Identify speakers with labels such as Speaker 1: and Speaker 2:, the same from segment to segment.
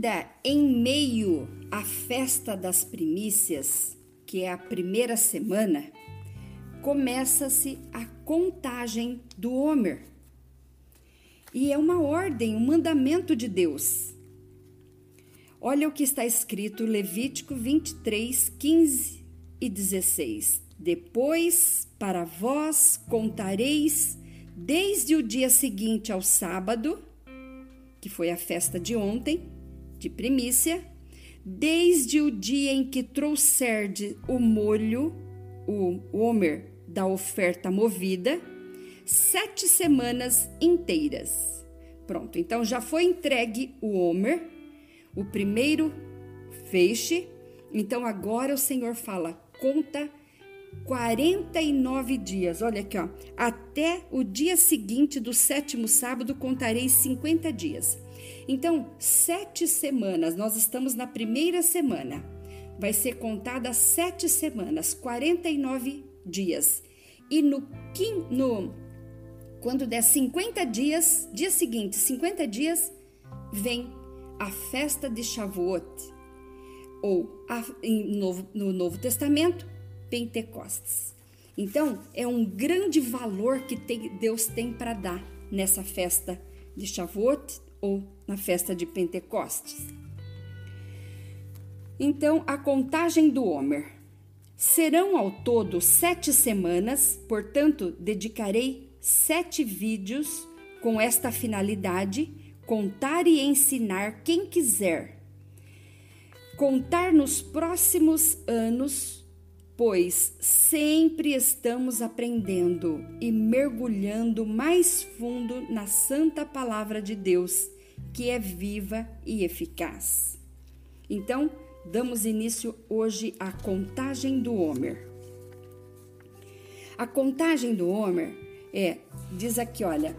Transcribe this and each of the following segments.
Speaker 1: ainda em meio à festa das primícias, que é a primeira semana, começa-se a contagem do Homer. E é uma ordem, um mandamento de Deus. Olha o que está escrito Levítico 23, 15 e 16. Depois, para vós contareis desde o dia seguinte ao sábado, que foi a festa de ontem, de primícia, desde o dia em que trouxerde o molho, o homer da oferta movida, sete semanas inteiras. Pronto, então já foi entregue o homer, o primeiro feixe. Então agora o Senhor fala: conta 49 dias. Olha aqui, ó. Até o dia seguinte do sétimo sábado contarei 50 dias. Então, sete semanas, nós estamos na primeira semana. Vai ser contada sete semanas, 49 dias. E no, quando der 50 dias, dia seguinte, 50 dias, vem a festa de Shavuot, ou a, novo, no Novo Testamento, Pentecostes. Então, é um grande valor que tem, Deus tem para dar nessa festa de Shavuot ou na festa de Pentecostes. Então, a contagem do Homer. Serão ao todo sete semanas, portanto, dedicarei sete vídeos com esta finalidade: contar e ensinar quem quiser. Contar nos próximos anos pois sempre estamos aprendendo e mergulhando mais fundo na santa palavra de Deus, que é viva e eficaz. Então, damos início hoje à contagem do Homer. A contagem do Homer é, diz aqui, olha,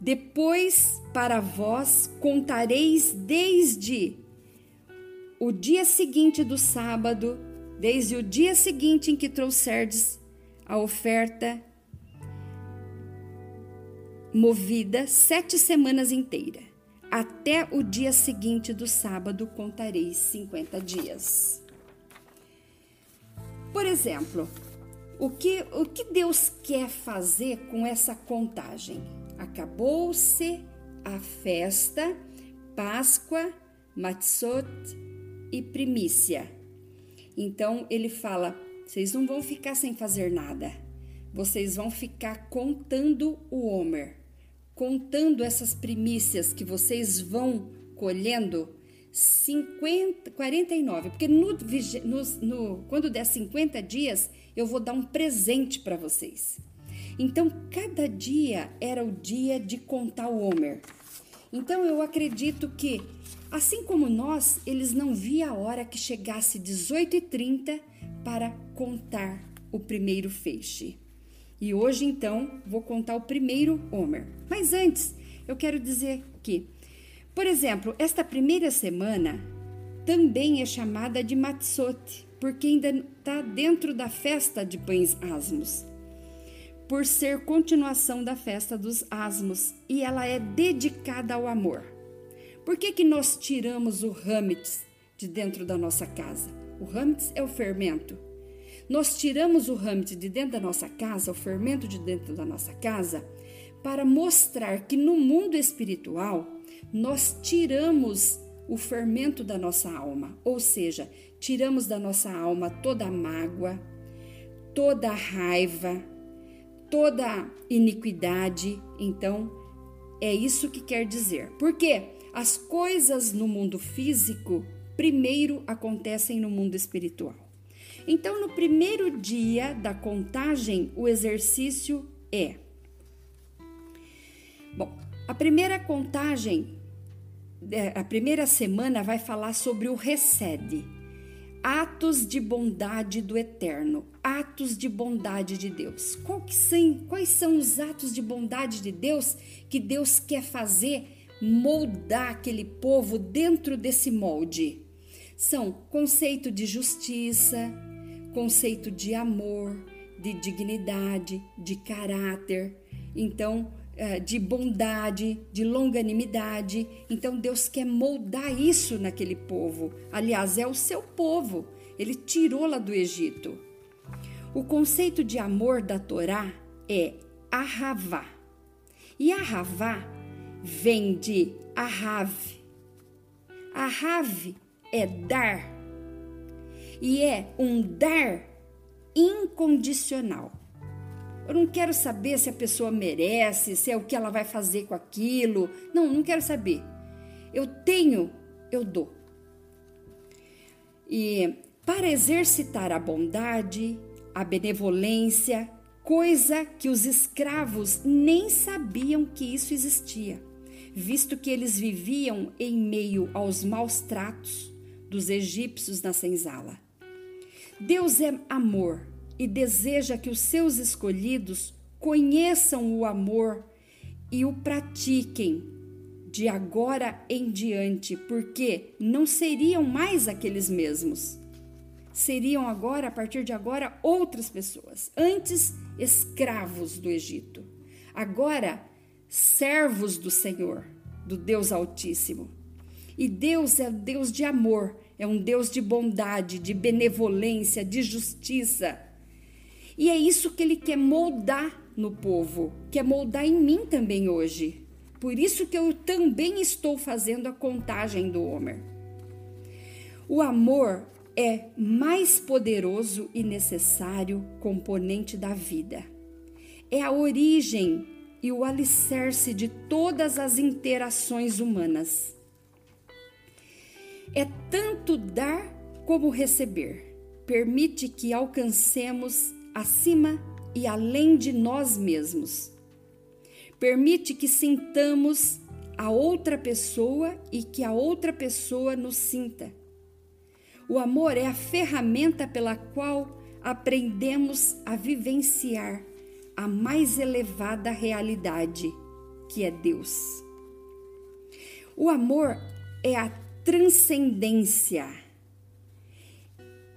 Speaker 1: depois para vós contareis desde o dia seguinte do sábado, desde o dia seguinte em que trouxerdes a oferta movida sete semanas inteiras. Até o dia seguinte do sábado contareis 50 dias. Por exemplo, o que, o que Deus quer fazer com essa contagem? Acabou-se a festa, Páscoa, Matzot e primícia. Então ele fala: vocês não vão ficar sem fazer nada, vocês vão ficar contando o Homer, contando essas primícias que vocês vão colhendo. 50, 49, porque no, no, no, quando der 50 dias, eu vou dar um presente para vocês. Então, cada dia era o dia de contar o Homer. Então, eu acredito que Assim como nós, eles não via a hora que chegasse 18h30 para contar o primeiro feixe. E hoje, então, vou contar o primeiro Homer. Mas antes, eu quero dizer que, por exemplo, esta primeira semana também é chamada de Matzot, porque ainda está dentro da festa de pães asmos, por ser continuação da festa dos asmos, e ela é dedicada ao amor. Por que, que nós tiramos o hametz de dentro da nossa casa? O hametz é o fermento. Nós tiramos o hametz de dentro da nossa casa, o fermento de dentro da nossa casa, para mostrar que no mundo espiritual nós tiramos o fermento da nossa alma, ou seja, tiramos da nossa alma toda a mágoa, toda a raiva, toda a iniquidade. Então, é isso que quer dizer. Por quê? As coisas no mundo físico primeiro acontecem no mundo espiritual. Então, no primeiro dia da contagem, o exercício é. Bom, a primeira contagem, é, a primeira semana vai falar sobre o recede. Atos de bondade do eterno, atos de bondade de Deus. Quais são os atos de bondade de Deus que Deus quer fazer moldar aquele povo dentro desse molde. São conceito de justiça, conceito de amor, de dignidade, de caráter. Então, uh, de bondade, de longanimidade. Então Deus quer moldar isso naquele povo. Aliás, é o seu povo. Ele tirou lá do Egito. O conceito de amor da Torá é ahavá. E ahavá vem de ahav. Ahav é dar. E é um dar incondicional. Eu não quero saber se a pessoa merece, se é o que ela vai fazer com aquilo. Não, não quero saber. Eu tenho, eu dou. E para exercitar a bondade, a benevolência, coisa que os escravos nem sabiam que isso existia, visto que eles viviam em meio aos maus tratos dos egípcios na senzala. Deus é amor e deseja que os seus escolhidos conheçam o amor e o pratiquem de agora em diante, porque não seriam mais aqueles mesmos. Seriam agora, a partir de agora, outras pessoas. Antes, escravos do Egito. Agora, servos do Senhor, do Deus Altíssimo. E Deus é Deus de amor, é um Deus de bondade, de benevolência, de justiça. E é isso que ele quer moldar no povo, quer moldar em mim também hoje. Por isso que eu também estou fazendo a contagem do Homer. O amor é mais poderoso e necessário componente da vida. É a origem e o alicerce de todas as interações humanas. É tanto dar como receber. Permite que alcancemos acima e além de nós mesmos. Permite que sintamos a outra pessoa e que a outra pessoa nos sinta. O amor é a ferramenta pela qual aprendemos a vivenciar a mais elevada realidade, que é Deus. O amor é a transcendência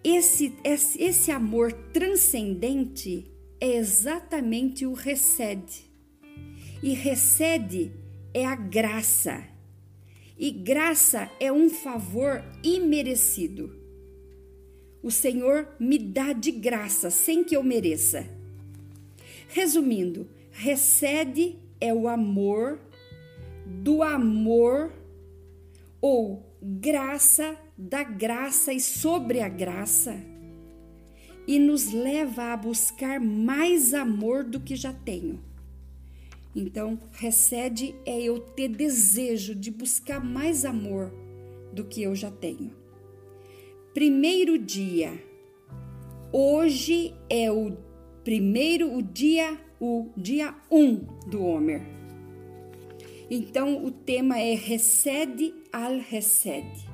Speaker 1: esse, esse, esse amor transcendente é exatamente o recede. E recede é a graça. E graça é um favor imerecido. O Senhor me dá de graça sem que eu mereça. Resumindo, recede é o amor do amor ou graça da graça e sobre a graça e nos leva a buscar mais amor do que já tenho. Então, recede é eu ter desejo de buscar mais amor do que eu já tenho. Primeiro dia. Hoje é o primeiro o dia o dia 1 um do Homer. Então o tema é recede al recede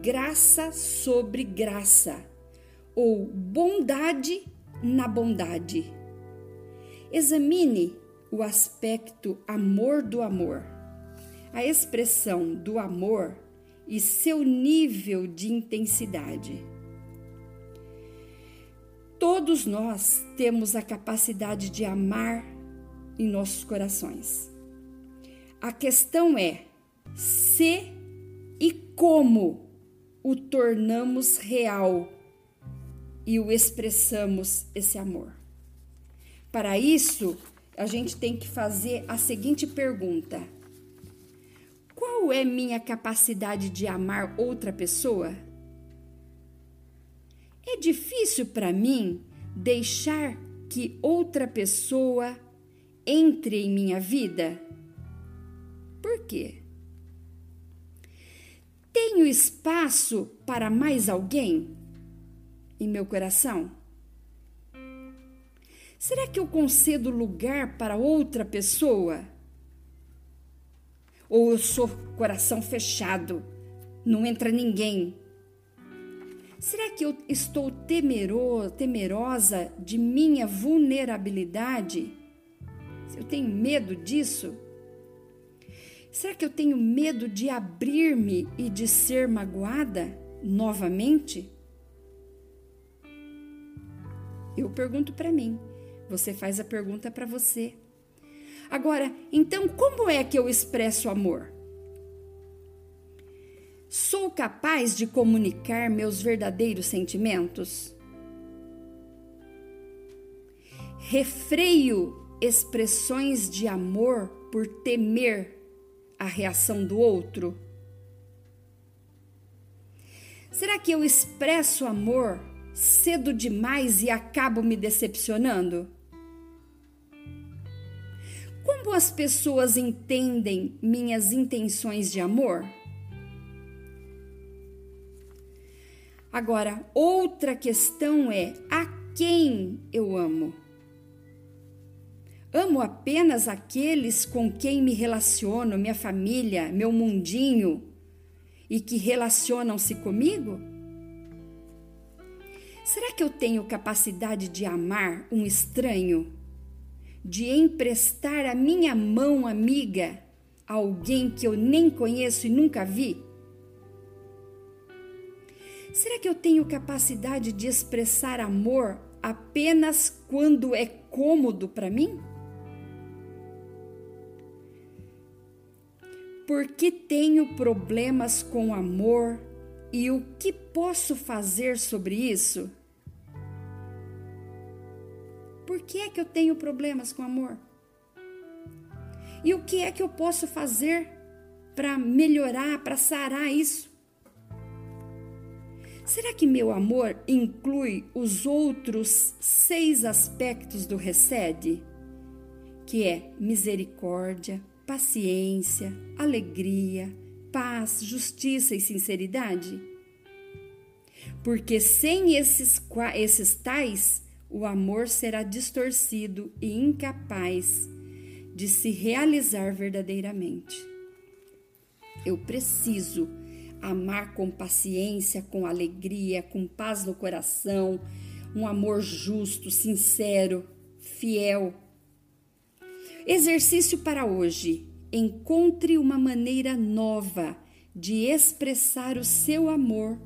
Speaker 1: graça sobre graça, ou bondade na bondade. Examine o aspecto amor do amor, a expressão do amor e seu nível de intensidade. Todos nós temos a capacidade de amar em nossos corações. A questão é se e como o tornamos real e o expressamos esse amor. Para isso, a gente tem que fazer a seguinte pergunta: Qual é minha capacidade de amar outra pessoa? É difícil para mim deixar que outra pessoa entre em minha vida? Por quê? Tenho espaço para mais alguém em meu coração? Será que eu concedo lugar para outra pessoa? Ou eu sou coração fechado, não entra ninguém? Será que eu estou temero, temerosa de minha vulnerabilidade? Eu tenho medo disso? Será que eu tenho medo de abrir-me e de ser magoada novamente? Eu pergunto para mim, você faz a pergunta para você. Agora, então, como é que eu expresso amor? Sou capaz de comunicar meus verdadeiros sentimentos? Refreio expressões de amor por temer a reação do outro? Será que eu expresso amor cedo demais e acabo me decepcionando? Como as pessoas entendem minhas intenções de amor? Agora, outra questão é a quem eu amo? Amo apenas aqueles com quem me relaciono, minha família, meu mundinho, e que relacionam-se comigo? Será que eu tenho capacidade de amar um estranho? De emprestar a minha mão amiga a alguém que eu nem conheço e nunca vi? Será que eu tenho capacidade de expressar amor apenas quando é cômodo para mim? Por que tenho problemas com amor e o que posso fazer sobre isso? Por que é que eu tenho problemas com amor? E o que é que eu posso fazer para melhorar, para sarar isso? Será que meu amor inclui os outros seis aspectos do recede? Que é misericórdia, paciência, alegria, paz, justiça e sinceridade? Porque sem esses, esses tais, o amor será distorcido e incapaz de se realizar verdadeiramente. Eu preciso amar com paciência, com alegria, com paz no coração, um amor justo, sincero, fiel Exercício para hoje: encontre uma maneira nova de expressar o seu amor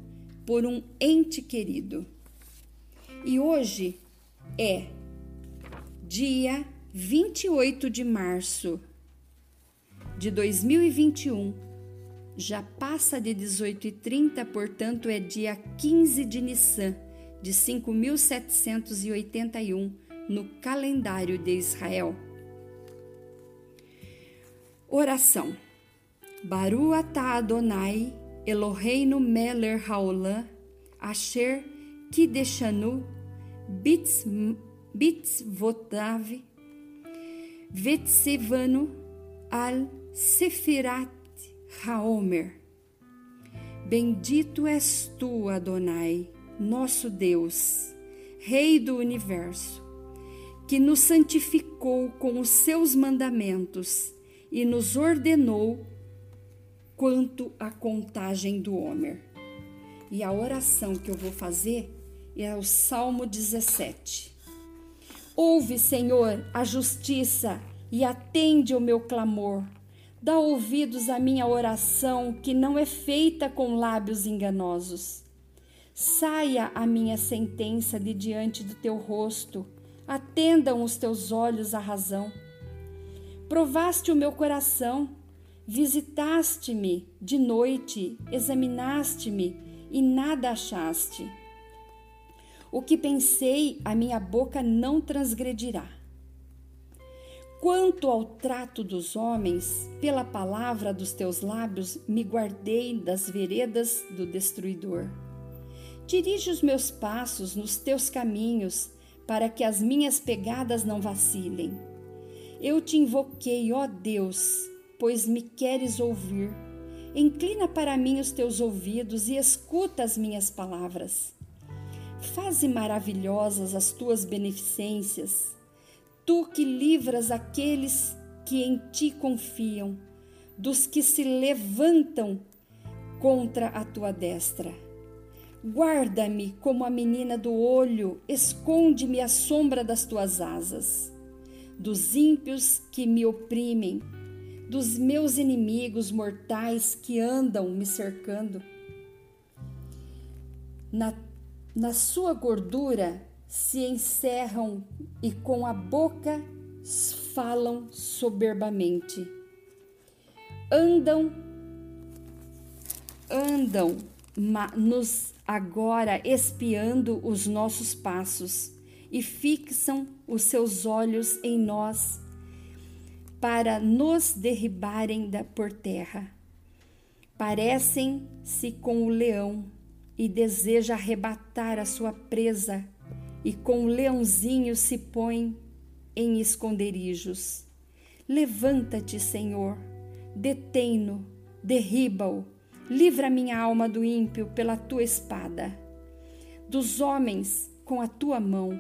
Speaker 1: por um ente querido. E hoje é dia 28 de março de 2021. Já passa de 18h30, portanto é dia 15 de Nissan de 5781 no calendário de Israel. Oração. Baru Adonai, Eloheinu meler haolam, asher kideshanu, bitzvotav, vetsevanu al sefirat haomer. Bendito és tu, Adonai, nosso Deus, Rei do universo, que nos santificou com os seus mandamentos e nos ordenou quanto à contagem do Homer. E a oração que eu vou fazer é o Salmo 17. Ouve, Senhor, a justiça e atende o meu clamor. Dá ouvidos à minha oração, que não é feita com lábios enganosos. Saia a minha sentença de diante do teu rosto, atendam os teus olhos à razão. Provaste o meu coração, visitaste-me de noite, examinaste-me e nada achaste. O que pensei, a minha boca não transgredirá. Quanto ao trato dos homens, pela palavra dos teus lábios me guardei das veredas do destruidor. Dirige os meus passos nos teus caminhos, para que as minhas pegadas não vacilem. Eu te invoquei, ó Deus, pois me queres ouvir. Inclina para mim os teus ouvidos e escuta as minhas palavras. Faze maravilhosas as tuas beneficências, tu que livras aqueles que em ti confiam, dos que se levantam contra a tua destra. Guarda-me como a menina do olho, esconde-me à sombra das tuas asas dos ímpios que me oprimem, dos meus inimigos mortais que andam me cercando. Na, na sua gordura se encerram e com a boca falam soberbamente. Andam, andam nos agora espiando os nossos passos e fixam os seus olhos em nós para nos derribarem da por terra. Parecem-se com o leão e deseja arrebatar a sua presa, e com o leãozinho se põe em esconderijos. Levanta-te, Senhor, detém-no, derriba-o, livra minha alma do ímpio pela tua espada, dos homens com a tua mão,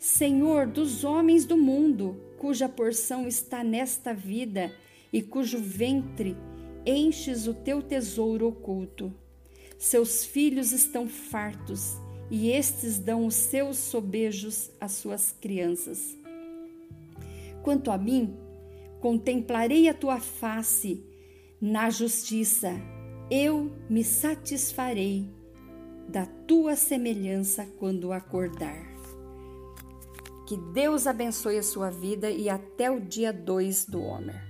Speaker 1: Senhor dos homens do mundo, cuja porção está nesta vida e cujo ventre enches o teu tesouro oculto. Seus filhos estão fartos e estes dão os seus sobejos às suas crianças. Quanto a mim, contemplarei a tua face na justiça, eu me satisfarei da tua semelhança quando acordar. Que Deus abençoe a sua vida e até o dia 2 do Homer.